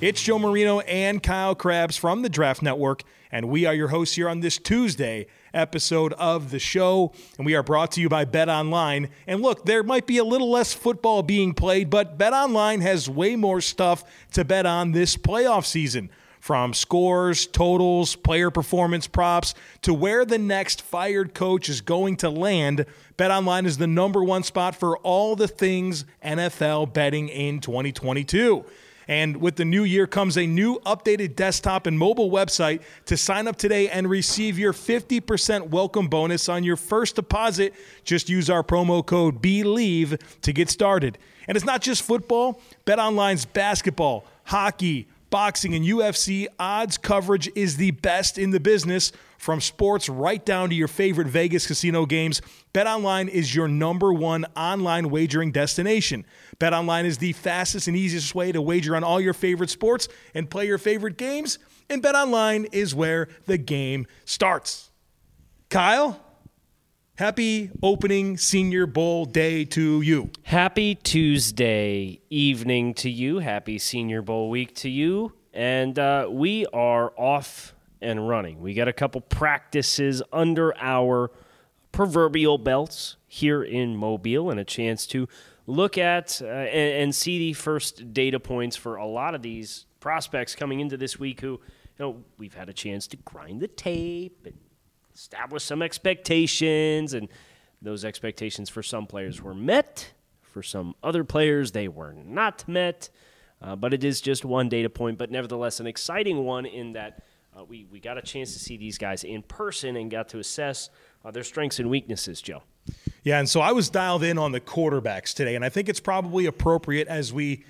It's Joe Marino and Kyle Crabbs from the Draft Network, and we are your hosts here on this Tuesday episode of the show. And we are brought to you by Bet Online. And look, there might be a little less football being played, but Bet Online has way more stuff to bet on this playoff season. From scores, totals, player performance props to where the next fired coach is going to land, BetOnline is the number one spot for all the things NFL betting in 2022. And with the new year comes a new updated desktop and mobile website to sign up today and receive your 50% welcome bonus on your first deposit. Just use our promo code BLEAV to get started. And it's not just football, BetOnline's basketball, hockey, boxing, and UFC odds coverage is the best in the business. From sports right down to your favorite Vegas casino games, BetOnline is your number one online wagering destination. BetOnline is the fastest and easiest way to wager on all your favorite sports and play your favorite games. And BetOnline is where the game starts. Kyle, happy opening Senior Bowl day to you. Happy Tuesday evening to you. Happy Senior Bowl week to you. And uh, we are off and running. We got a couple practices under our proverbial belts here in Mobile and a chance to look at uh, and, and, see the first data points for a lot of these prospects coming into this week who, you know, we've had a chance to grind the tape and establish some expectations. And those expectations for some players were met, for some other players, they were not met. Uh, but it is just one data point, but nevertheless an exciting one in that uh, we, we got a chance to see these guys in person and got to assess uh, their strengths and weaknesses, Joe. Yeah, and so I was dialed in on the quarterbacks today, and I think it's probably appropriate as we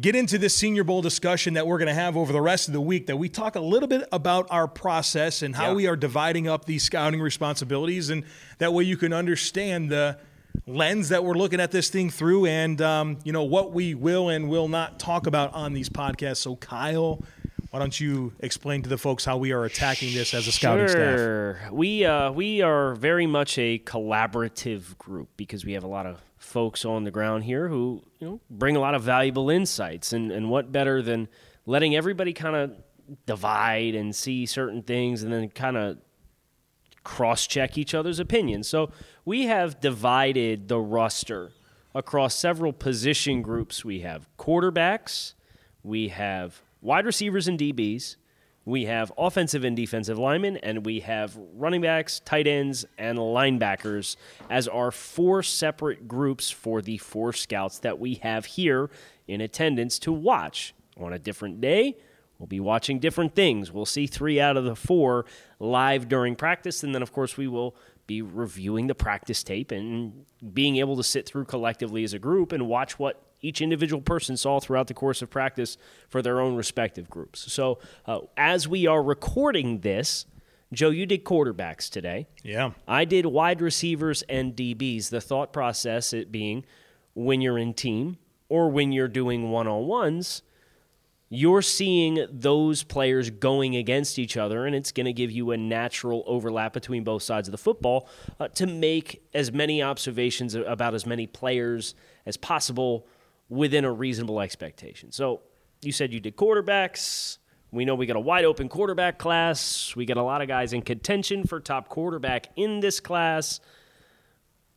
get into this Senior Bowl discussion that we're going to have over the rest of the week that we talk a little bit about our process and how yeah. we are dividing up these scouting responsibilities, and that way you can understand the lens that we're looking at this thing through, and um, you know what we will and will not talk about on these podcasts. So, Kyle why don't you explain to the folks how we are attacking this as a scouting sure. staff? We uh, we are very much a collaborative group because we have a lot of folks on the ground here who you know bring a lot of valuable insights, and and what better than letting everybody kind of divide and see certain things, and then kind of cross check each other's opinions. So we have divided the roster across several position groups. We have quarterbacks, we have wide receivers and DBs. We have offensive and defensive linemen, and we have running backs, tight ends, and linebackers as our four separate groups for the four scouts that we have here in attendance to watch. On a different day, we'll be watching different things. We'll see three out of the four live during practice, and then, of course, we will be reviewing the practice tape and being able to sit through collectively as a group and watch what each individual person saw throughout the course of practice for their own respective groups. So, uh, as we are recording this, Joe, you did quarterbacks today. Yeah. I did wide receivers and DBs. The thought process it being when you're in team or when you're doing one on ones, you're seeing those players going against each other, and it's going to give you a natural overlap between both sides of the football uh, to make as many observations about as many players as possible within a reasonable expectation. So you said you did quarterbacks. We know we got a wide open quarterback class. We got a lot of guys in contention for top quarterback in this class.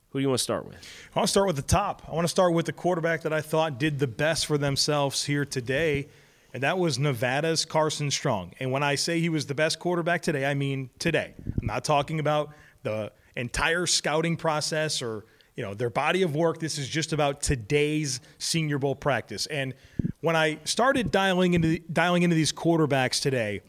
Who do you want to start with? I want to start with the top. I want to start with the quarterback that I thought did the best for themselves here today, and that was Nevada's Carson Strong. And when I say he was the best quarterback today, I mean today. I'm not talking about the entire scouting process or you know their body of work this is just about today's senior bowl practice. And when i started dialing into dialing into these quarterbacks today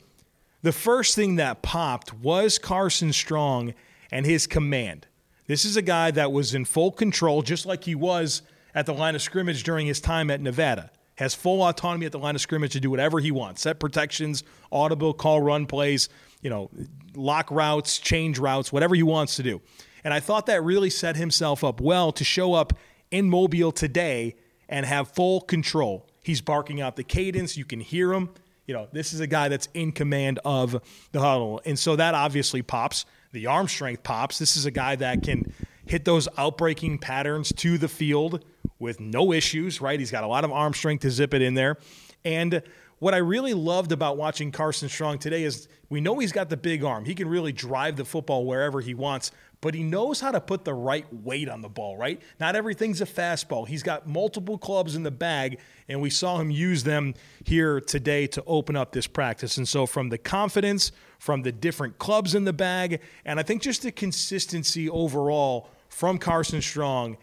the first thing that popped was carson strong and his command. This is a guy that was in full control just like he was at the line of scrimmage during his time at nevada. Has full autonomy at the line of scrimmage to do whatever he wants. Set protections audible call run plays you know, lock routes, change routes, whatever he wants to do. And I thought that really set himself up well to show up in Mobile today and have full control. He's barking out the cadence. You can hear him. You know, this is a guy that's in command of the huddle. And so that obviously pops. The arm strength pops. This is a guy that can hit those outbreaking patterns to the field with no issues, right? He's got a lot of arm strength to zip it in there. And what I really loved about watching Carson Strong today is we know he's got the big arm. He can really drive the football wherever he wants, but he knows how to put the right weight on the ball, right? Not everything's a fastball. He's got multiple clubs in the bag, and we saw him use them here today to open up this practice. And so, from the confidence, from the different clubs in the bag, and I think just the consistency overall from Carson Strong,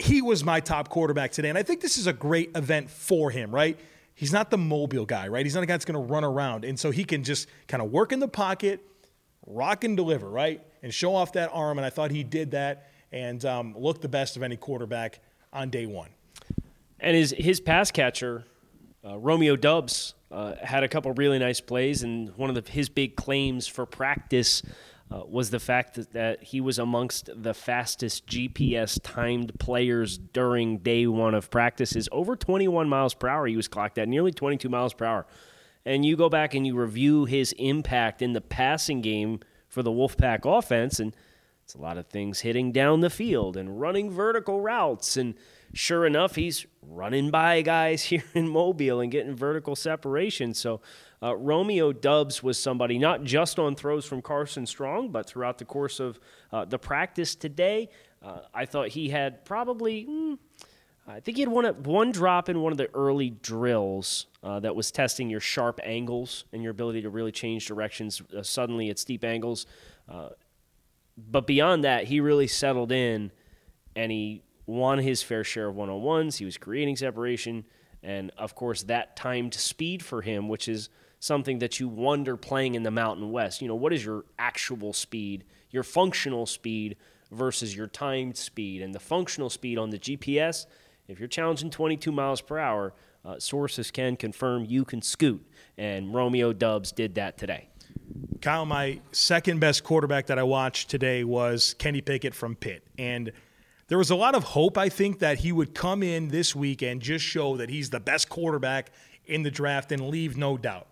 he was my top quarterback today. And I think this is a great event for him, right? He's not the mobile guy, right? He's not a guy that's going to run around. And so he can just kind of work in the pocket, rock and deliver, right? And show off that arm. And I thought he did that and um, looked the best of any quarterback on day one. And his, his pass catcher, uh, Romeo Doubs, uh, had a couple really nice plays. And one of the, his big claims for practice uh, was the fact that, that, he was amongst the fastest GPS timed players during day one of practices. Over 21 miles per hour, he was clocked at nearly 22 miles per hour. And you go back and you review his impact in the passing game for the Wolfpack offense, and it's a lot of things hitting down the field and running vertical routes. And sure enough, he's running by guys here in Mobile and getting vertical separation. So, uh, Romeo Doubs was somebody not just on throws from Carson Strong, but throughout the course of uh, the practice today. Uh, I thought he had probably, mm, I think he had one, one drop in one of the early drills uh, that was testing your sharp angles and your ability to really change directions uh, suddenly at steep angles. Uh, but beyond that, he really settled in and he won his fair share of one on ones. He was creating separation. And of course, that timed speed for him, which is something that you wonder playing in the Mountain West. You know, what is your actual speed, your functional speed versus your timed speed? And the functional speed on the GPS, if you're challenging 22 miles per hour, uh, sources can confirm you can scoot. And Romeo Doubs did that today. Kyle, my second best quarterback that I watched today was Kenny Pickett from Pitt. And there was a lot of hope, I think, that he would come in this week and just show that he's the best quarterback in the draft and leave no doubt.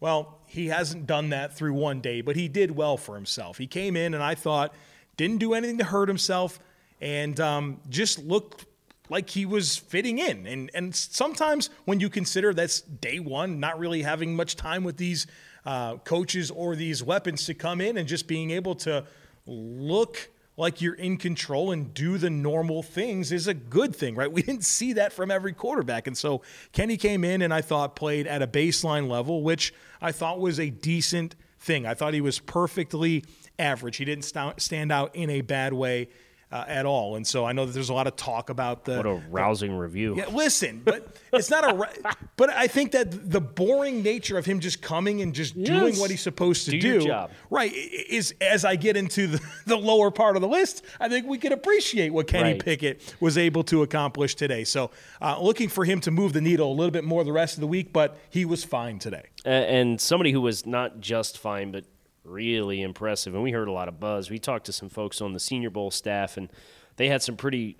Well, he hasn't done that through one day, but he did well for himself. He came in and I thought didn't do anything to hurt himself and um, just looked like he was fitting in. And and sometimes when you consider that's day one, not really having much time with these uh, coaches or these weapons to come in and just being able to look like you're in control and do the normal things is a good thing, right? We didn't see that from every quarterback. And so Kenny came in and I thought played at a baseline level, which I thought was a decent thing. I thought he was perfectly average. He didn't stand out in a bad way uh, at all. And so I know that there's a lot of talk about the what a rousing the, review. Yeah, listen, but it's not a. but I think that the boring nature of him just coming and just yes. doing what he's supposed to do, do right, is as I get into the, the lower part of the list, I think we can appreciate what Kenny right. Pickett was able to accomplish today. So uh, looking for him to move the needle a little bit more the rest of the week, but he was fine today. And somebody who was not just fine, but really impressive. And we heard a lot of buzz. We talked to some folks on the Senior Bowl staff, and they had some pretty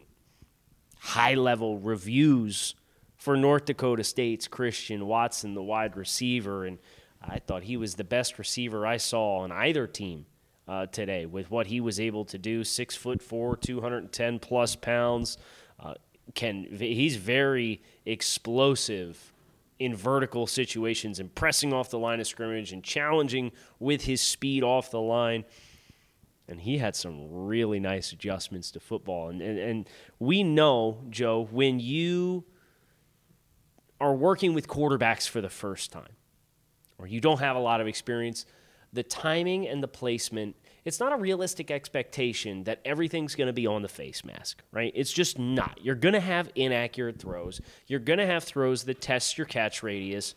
high level reviews for North Dakota State's Christian Watson, the wide receiver. And I thought he was the best receiver I saw on either team. Uh, today, with what he was able to do, six foot four, two hundred and ten plus pounds, uh, can he's very explosive in vertical situations and pressing off the line of scrimmage and challenging with his speed off the line. And he had some really nice adjustments to football. And, and, and we know, Joe, when you are working with quarterbacks for the first time, or you don't have a lot of experience, the timing and the placement it's not a realistic expectation that everything's going to be on the face mask, right? It's just not. You're going to have inaccurate throws. You're going to have throws that test your catch radius.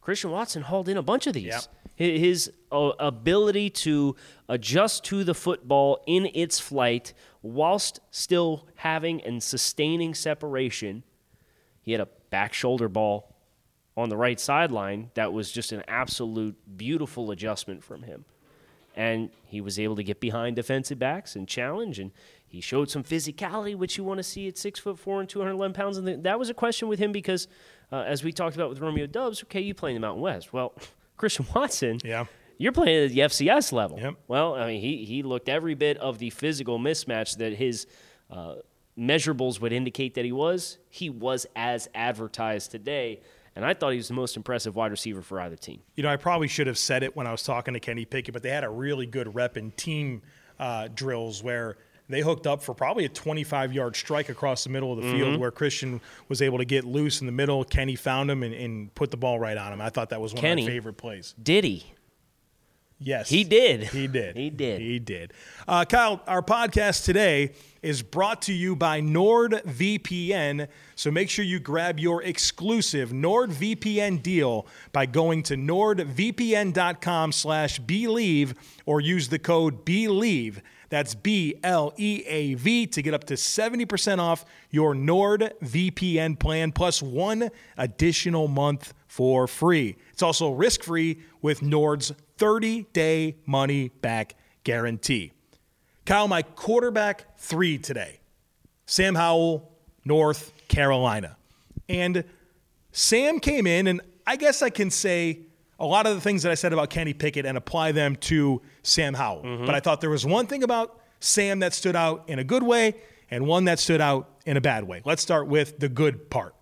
Christian Watson hauled in a bunch of these. Yep. His uh, ability to adjust to the football in its flight whilst still having and sustaining separation. He had a back shoulder ball on the right sideline that was just an absolute beautiful adjustment from him. And he was able to get behind defensive backs and challenge, and he showed some physicality, which you want to see at six foot four and 211 pounds. And that was a question with him because, uh, as we talked about with Romeo Doubs okay, you play in the Mountain West. Well, Christian Watson, Yeah. you're playing at the FCS level. Yep. Well, I mean, he, he looked every bit of the physical mismatch that his uh, measurables would indicate that he was. He was as advertised today. And I thought he was the most impressive wide receiver for either team. You know, I probably should have said it when I was talking to Kenny Pickett, but they had a really good rep in team uh, drills where they hooked up for probably a 25 yard strike across the middle of the Mm-hmm. field where Christian was able to get loose in the middle. Kenny found him and, and put the ball right on him. I thought that was one Kenny. of my favorite plays. Did he? Yes. He did. He did. He did. He did. Uh, Kyle, our podcast today is brought to you by NordVPN. So make sure you grab your exclusive NordVPN deal by going to nordvpn.com slash bleav or use the code BLEAV. That's B L E A V to get up to 70% off your NordVPN plan plus one additional month for free. It's also risk free with Nord's 30 day money back guarantee. Kyle, my quarterback three today Sam Howell, North Carolina. And Sam came in, and I guess I can say a lot of the things that I said about Kenny Pickett and apply them to Sam Howell. Mm-hmm. But I thought there was one thing about Sam that stood out in a good way and one that stood out in a bad way. Let's start with the good part.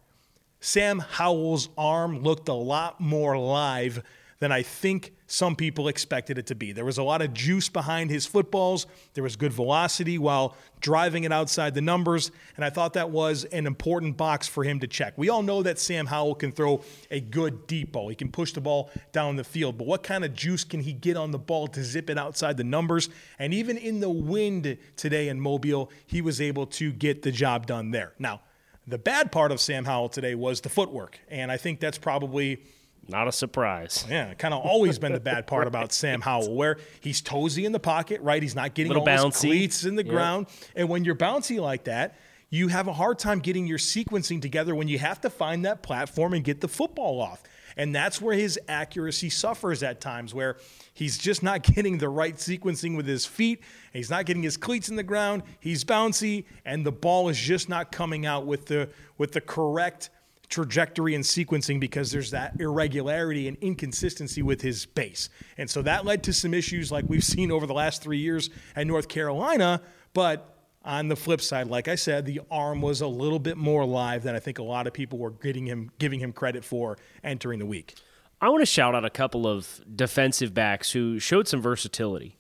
Sam Howell's arm looked a lot more live than I think some people expected it to be. There was a lot of juice behind his footballs. There was good velocity while driving it outside the numbers, and I thought that was an important box for him to check. We all know that Sam Howell can throw a good deep ball. He can push the ball down the field, but what kind of juice can he get on the ball to zip it outside the numbers? And even in the wind today in Mobile, he was able to get the job done there. Now, the bad part of Sam Howell today was the footwork, and I think that's probably Not a surprise. yeah, kind of always been the bad part about Sam Howell, where he's toesy in the pocket, right? He's not getting Little all his cleats in the Yep. ground, and when you're bouncy like that, you have a hard time getting your sequencing together when you have to find that platform and get the football off. And that's where his accuracy suffers at times, where he's just not getting the right sequencing with his feet. He's not getting his cleats in the ground. He's bouncy, and the ball is just not coming out with the with the correct trajectory and sequencing because there's that irregularity and inconsistency with his base. And so that led to some issues like we've seen over the last three years at North Carolina. But on the flip side, like I said, the arm was a little bit more live than I think a lot of people were getting him, giving him credit for entering the week. I want to shout out a couple of defensive backs who showed some versatility.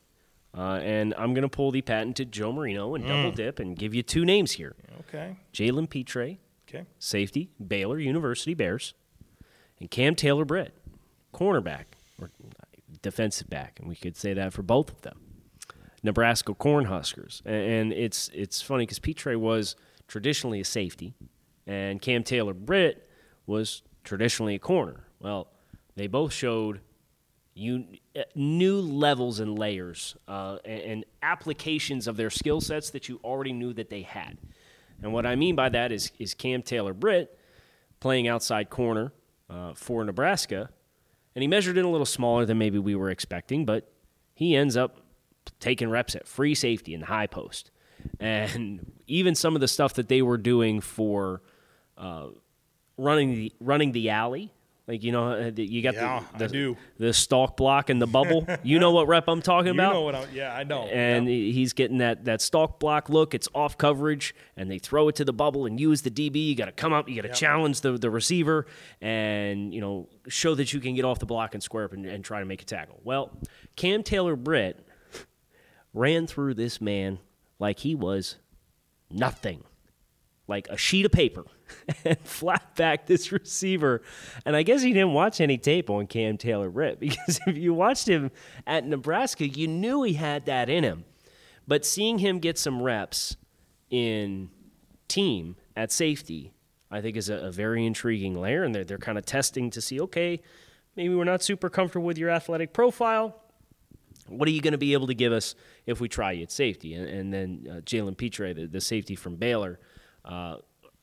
Uh, and I'm going to pull the patented Joe Marino and double dip and give you two names here Okay. Jalen Pitre, Okay. safety, Baylor University Bears, and Cam Taylor Britt, cornerback or defensive back, and we could say that for both of them. Nebraska Cornhuskers, and it's it's funny because Pitre was traditionally a safety, and Cam Taylor Britt was traditionally a corner. Well, they both showed you uh, new levels and layers uh, and, and applications of their skill sets that you already knew that they had. And what I mean by that is is Cam Taylor Britt playing outside corner uh, for Nebraska, and he measured in a little smaller than maybe we were expecting, but he ends up taking reps at free safety in the high post, and even some of the stuff that they were doing for uh, running the running the alley. Like you know, uh, you got Yeah, the, the the stalk block and the bubble. you know what rep I'm talking You about? know what I, yeah, I know. and Yeah. he's getting that that stalk block look. It's off coverage, and they throw it to the bubble and use the DB. You got to come up, you got to challenge the the receiver, and you know show that you can get off the block and square up and, and try to make a tackle. Well, Cam Taylor Britt ran through this man like he was nothing, like a sheet of paper, and flat back this receiver. And I guess he didn't watch any tape on Cam Taylor Rip because if you watched him at Nebraska, you knew he had that in him. But seeing him get some reps in team at safety, I think is a, a very intriguing layer. And they're, they're kind of testing to see, okay, maybe we're not super comfortable with your athletic profile what are you going to be able to give us if we try you at safety? And, and then uh, Jalen Pitre, the, the safety from Baylor, uh,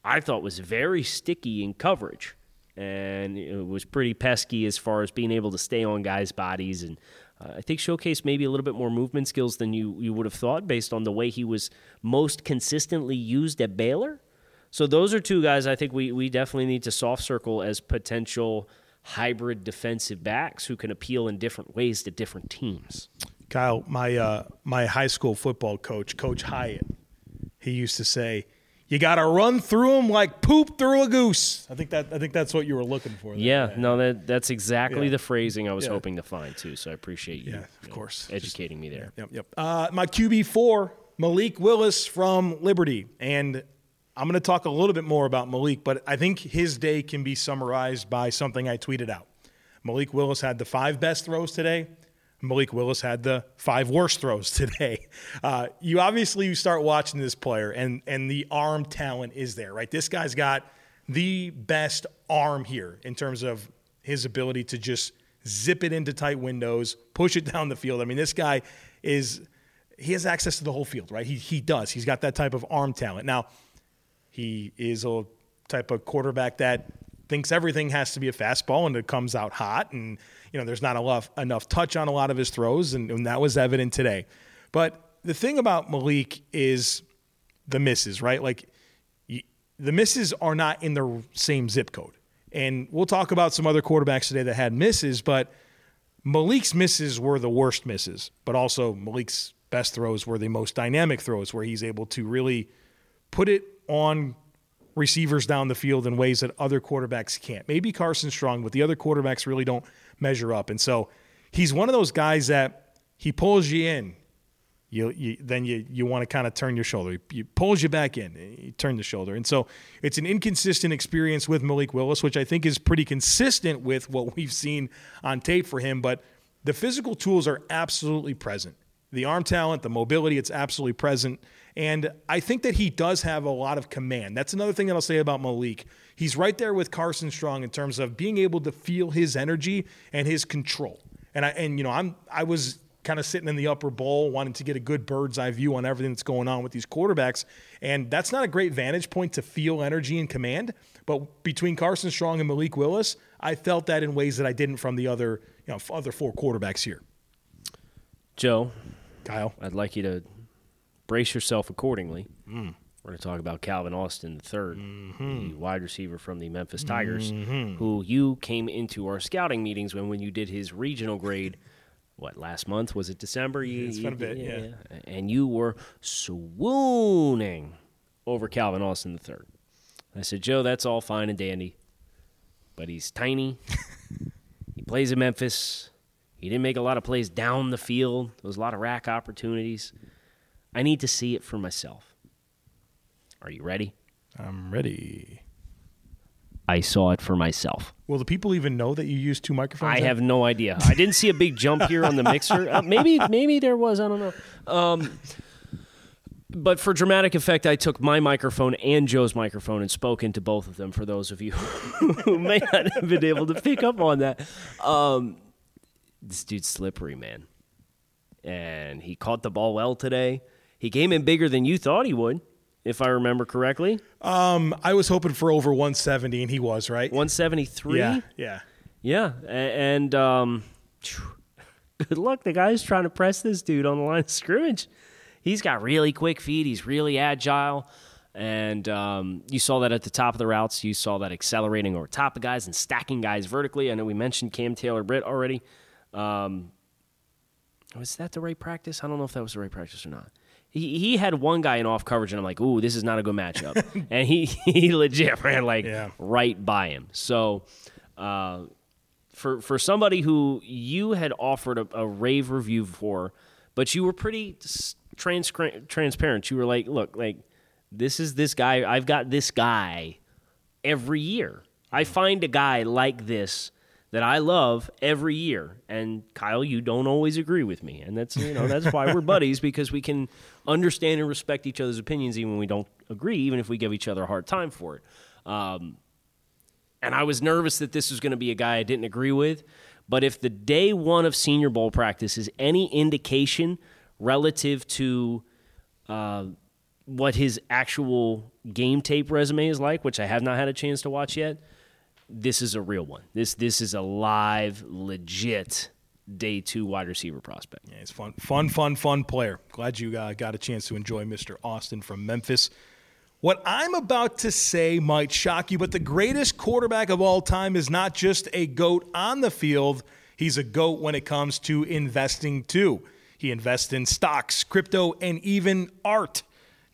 I thought was very sticky in coverage. and it was pretty pesky as far as being able to stay on guys' bodies and. Uh, I think showcased maybe a little bit more movement skills than you, you would have thought based on the way he was most consistently used at Baylor. So those are two guys I think we, we definitely need to soft circle as potential hybrid defensive backs who can appeal in different ways to different teams. Kyle, my uh, my high school football coach, Coach Hyatt, he used to say, "You got to run through them like poop through a goose." I think that I think that's what you were looking for. There. Yeah, no, that that's exactly Yeah. the phrasing I was Yeah. hoping to find too. So I appreciate you, Yeah, you of know, course. educating me there. Yep, yep. Uh, my QB four, Malik Willis from Liberty, and I'm going to talk a little bit more about Malik, but I think his day can be summarized by something I tweeted out. Malik Willis had the five best throws today. Malik Willis had the five worst throws today. Uh, you obviously you start watching this player, and and the arm talent is there, right? This guy's got the best arm here in terms of his ability to just zip it into tight windows, push it down the field. I mean, this guy is he has access to the whole field, right? He he does. He's got that type of arm talent. Now, he is a type of quarterback that thinks everything has to be a fastball and it comes out hot and you know there's not enough enough touch on a lot of his throws and, and that was evident today. But the thing about Malik is the misses, right? Like the misses are not in the same zip code. And we'll talk about some other quarterbacks today that had misses, but Malik's misses were the worst misses, but also Malik's best throws were the most dynamic throws where he's able to really put it on receivers down the field in ways that other quarterbacks can't. Maybe Carson Strong, but the other quarterbacks really don't measure up. And so he's one of those guys that he pulls you in. You, you then you you want to kind of turn your shoulder. He, he pulls you back in. You turn the shoulder, and so it's an inconsistent experience with Malik Willis, which I think is pretty consistent with what we've seen on tape for him. But the physical tools are absolutely present. The arm talent, the mobility, it's absolutely present. And I think that he does have a lot of command. That's another thing that I'll say about Malik. He's right there with Carson Strong in terms of being able to feel his energy and his control. And I and you know, I'm I was kind of sitting in the upper bowl wanting to get a good bird's eye view on everything that's going on with these quarterbacks. And that's not a great vantage point to feel energy and command. But between Carson Strong and Malik Willis, I felt that in ways that I didn't from the other, you know, other four quarterbacks here. Joe, Kyle. I'd like you to brace yourself accordingly. Mm. We're going to talk about Calvin Austin III, Mm-hmm. the wide receiver from the Memphis Tigers, who you came into our scouting meetings when when you did his regional grade. What last month was it? December. You, It's been a bit, yeah. And you were swooning over Calvin Austin III. I said, Joe, that's all fine and dandy, but he's tiny. he plays in Memphis. He didn't make a lot of plays down the field. There was a lot of rack opportunities. I need to see it for myself. Are you ready? I'm ready. I saw it for myself. Will the people even know that you use two microphones? I then? have no idea. I didn't see a big jump here on the mixer. Uh, maybe maybe there was. I don't know. Um, but for dramatic effect, I took my microphone and Joe's microphone and spoke into both of them. For those of you who may not have been able to pick up on that, um, this dude's slippery, man. And he caught the ball well today. He came in bigger than you thought he would, if I remember correctly. Um, I was hoping for over 170, and he was right. 173. Yeah, yeah. Yeah, and um, good luck. The guy's trying to press this dude on the line of scrimmage. He's got really quick feet. He's really agile, and um, you saw that at the top of the routes. You saw that accelerating over top of guys and stacking guys vertically. I know we mentioned Cam Taylor Britt already. Um, was that the right practice? I don't know if that was the right practice or not. He, he had one guy in off coverage, and I'm like, ooh, this is not a good matchup. and he, he legit ran like Yeah. right by him. So, uh, for for somebody who you had offered a, a rave review for, but you were pretty transparent. You were like, look, like this is this guy. I've got this guy every year. I find a guy like this that I love every year. And Kyle, you don't always agree with me, and that's you know that's why we're buddies because we can understand and respect each other's opinions even when we don't agree, even if we give each other a hard time for it. Um, and I was nervous that this was going to be a guy I didn't agree with. But if the day one of Senior Bowl practice is any indication relative to uh, what his actual game tape resume is like, which I have not had a chance to watch yet, this is a real one. This this is a live, legit day two wide receiver prospect. Yeah, he's fun, fun, fun, fun player. Glad you uh, got a chance to enjoy Mr. Austin from Memphis. What I'm about to say might shock you, but the greatest quarterback of all time is not just a GOAT on the field, he's a GOAT when it comes to investing too. He invests in stocks, crypto, and even art.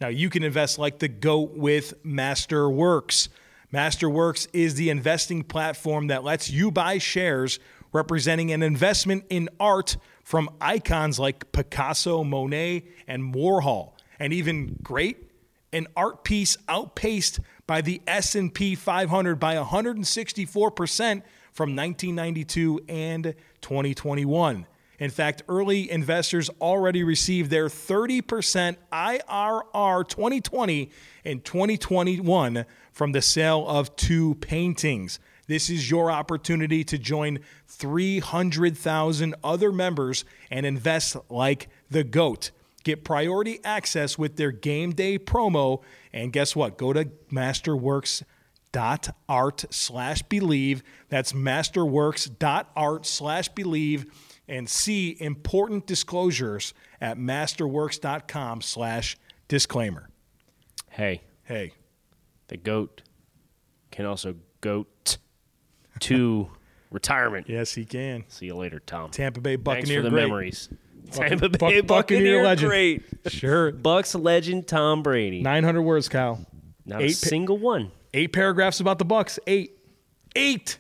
Now, you can invest like the GOAT with Masterworks. Masterworks is the investing platform that lets you buy shares representing an investment in art from icons like Picasso, Monet, and Warhol. And even great, an art piece outpaced by the S&P 500 by 164% from 1992 and 2021. In fact, early investors already received their 30% IRR 2020 and 2021 from the sale of two paintings. This is your opportunity to join 300,000 other members and invest like the GOAT. Get priority access with their game day promo. And guess what? Go to masterworks.art slash bleav. That's masterworks.art slash bleav and see important disclosures at masterworks.com slash disclaimer. Hey, Hey, the goat can also goat to retirement. yes, he can. See you later, Tom. Tampa Bay Thanks Buccaneer for the great. memories. Tampa Buc- Bay Buccaneer Buccaneer, legend. great. Sure. Bucks legend Tom Brady. 900 words, Kyle. Not a eight pa- single one. Eight paragraphs about the Bucks. Eight. Eight.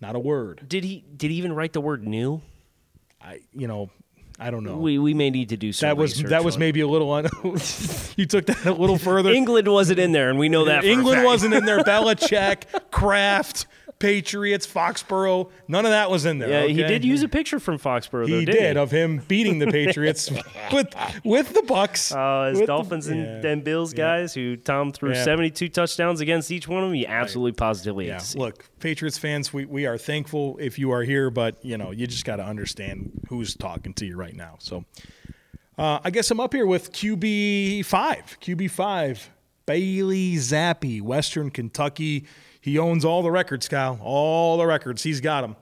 Not a word. Did he? Did he even write the word "new"? I, you know, I don't know. We we may need to do some. that was that was maybe a little. Un- you took that a little further. England wasn't in there, and we know that. a England wasn't in there. Belichick, Kraft, Patriots, Foxborough. None of that was in there. Yeah, he did use a picture from Foxborough. though, He did of him beating the Patriots with with the Bucks. Uh, his With the- Dolphins and, yeah. and Bills guys, who Tom threw Yeah. 72 touchdowns against each one of them, He absolutely positively hate Yeah, look, Patriots fans, we, we are thankful if you are here, but you know you just got to understand who's talking to you right now. So, uh, I guess I'm up here with QB five, QB five, Bailey Zappe, Western Kentucky. He owns all the records, Kyle, all the records. He's got them.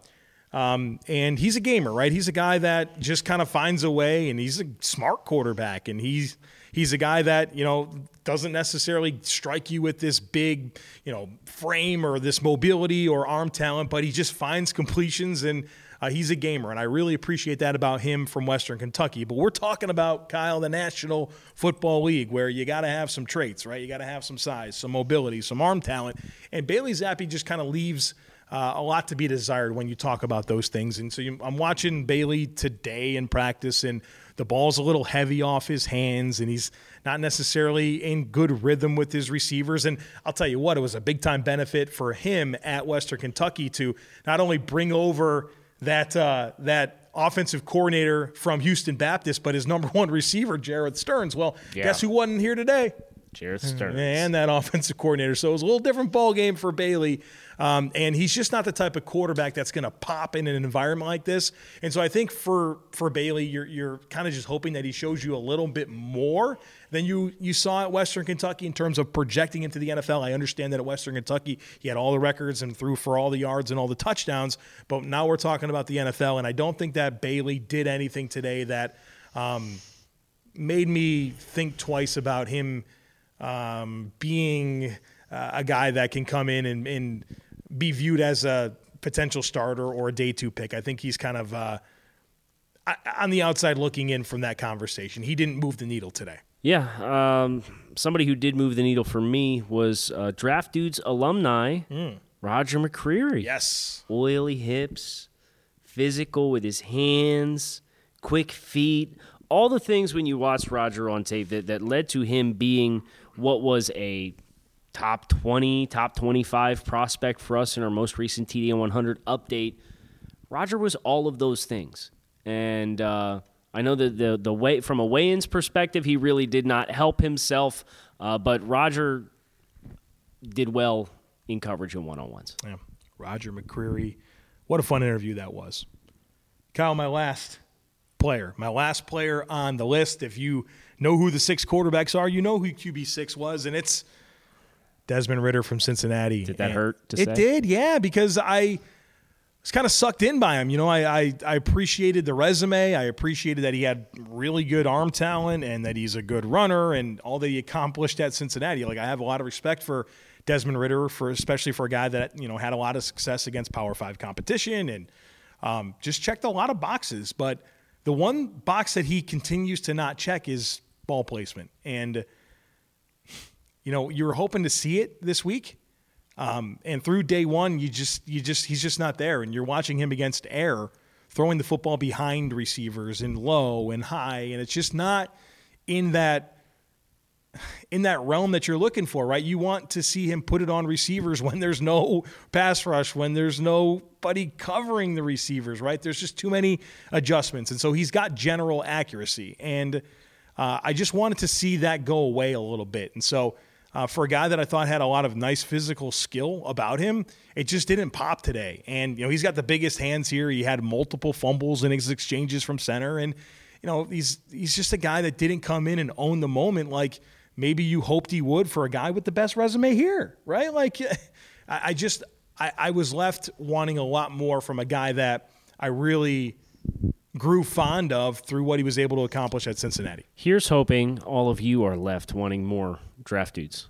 Um, and he's a gamer, right? He's a guy that just kind of finds a way, and he's a smart quarterback, and he's he's a guy that you know doesn't necessarily strike you with this big you know frame or this mobility or arm talent, but he just finds completions and. Uh, he's a gamer, and I really appreciate that about him from Western Kentucky. But we're talking about Kyle, the National Football League, where you got to have some traits, right? You got to have some size, some mobility, some arm talent. And Bailey Zappe just kind of leaves uh, a lot to be desired when you talk about those things. And so you, I'm watching Bailey today in practice, and the ball's a little heavy off his hands, and he's not necessarily in good rhythm with his receivers. And I'll tell you what, it was a big time benefit for him at Western Kentucky to not only bring over that uh, that offensive coordinator from Houston Baptist, but his number one receiver, Jerreth Sterns. Well, Yeah. guess who wasn't here today? Jerreth Sterns. and that offensive coordinator. So it was a little different ball game for Bailey. Um, and he's just not the type of quarterback that's going to pop in an environment like this. And so I think for for Bailey, you're you're kind of just hoping that he shows you a little bit more than you you saw at Western Kentucky in terms of projecting into the NFL. I understand that at Western Kentucky he had all the records and threw for all the yards and all the touchdowns, but now we're talking about the NFL, and I don't think that Bailey did anything today that. Um, made me think twice about him um, being uh, a guy that can come in and, and be viewed as a potential starter or a day two pick. I think he's kind of uh, on the outside looking in from that conversation. He didn't move the needle today. Yeah, um, somebody who did move the needle for me was uh, Draft Dudes alumni Roger McCreary. Yes. Oily hips, physical with his hands, quick feet, all the things when you watch Roger on tape that, that led to him being what was a top 20, top 25 prospect for us in our most recent TDN 100 update. Roger was all of those things. And uh, I know that the, the way, from a weigh ins perspective, he really did not help himself, uh, but Roger did well in coverage and one on ones. Yeah. Roger McCreary. What a fun interview that was. Kyle, my last player, my last player on the list. If you know who the six quarterbacks are, you know who QB6 was. And it's Desmond Ridder from Cincinnati. Did that And hurt to it say? did, yeah, because I was kind of sucked in by him. You know, I, I I appreciated the resume. I appreciated that he had really good arm talent and that he's a good runner and all that he accomplished at Cincinnati. Like I have a lot of respect for Desmond Ridder for especially for a guy that you know had a lot of success against Power Five competition and um, just checked a lot of boxes. But the one box that he continues to not check is ball placement. And you know, you were hoping to see it this week. Um, and through day one, you just you just he's just not there, and you're watching him against air, throwing the football behind receivers and low and high, and it's just not in that in that realm that you're looking for, right? You want to see him put it on receivers when there's no pass rush, when there's nobody covering the receivers, right? There's just too many adjustments, and so he's got general accuracy, and uh, I just wanted to see that go away a little bit, and so uh, for a guy that I thought had a lot of nice physical skill about him, it just didn't pop today. And you know, he's got the biggest hands here. He had multiple fumbles in his exchanges from center, and you know, he's he's just a guy that didn't come in and own the moment like maybe you hoped he would for a guy with the best resume here, right? Like, I, just I, I was left wanting a lot more from a guy that I really grew fond of through what he was able to accomplish at Cincinnati. Here's hoping all of you are left wanting more draft dudes.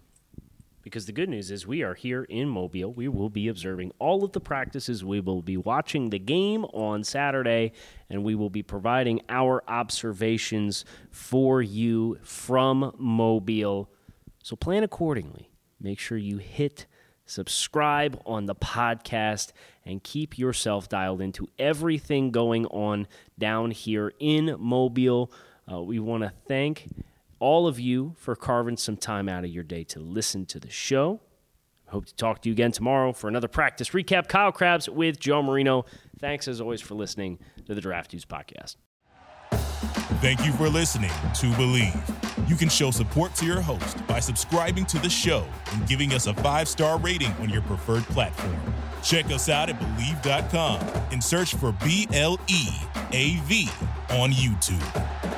Because the good news is we are here in Mobile. We will be observing all of the practices. We will be watching the game on Saturday, and we will be providing our observations for you from Mobile. So plan accordingly. Make sure you hit subscribe on the podcast and keep yourself dialed into everything going on down here in Mobile. Uh, we want to thank all of you for carving some time out of your day to listen to the show. Hope to talk to you again tomorrow for another practice recap. Kyle Crabbs with Joe Marino. Thanks as always for listening to the Draft Dudes podcast. Thank you for listening to Bleav. You can show support to your host by subscribing to the show and giving us a five star rating on your preferred platform. Check us out at Bleav.com and search for B L E A V on YouTube.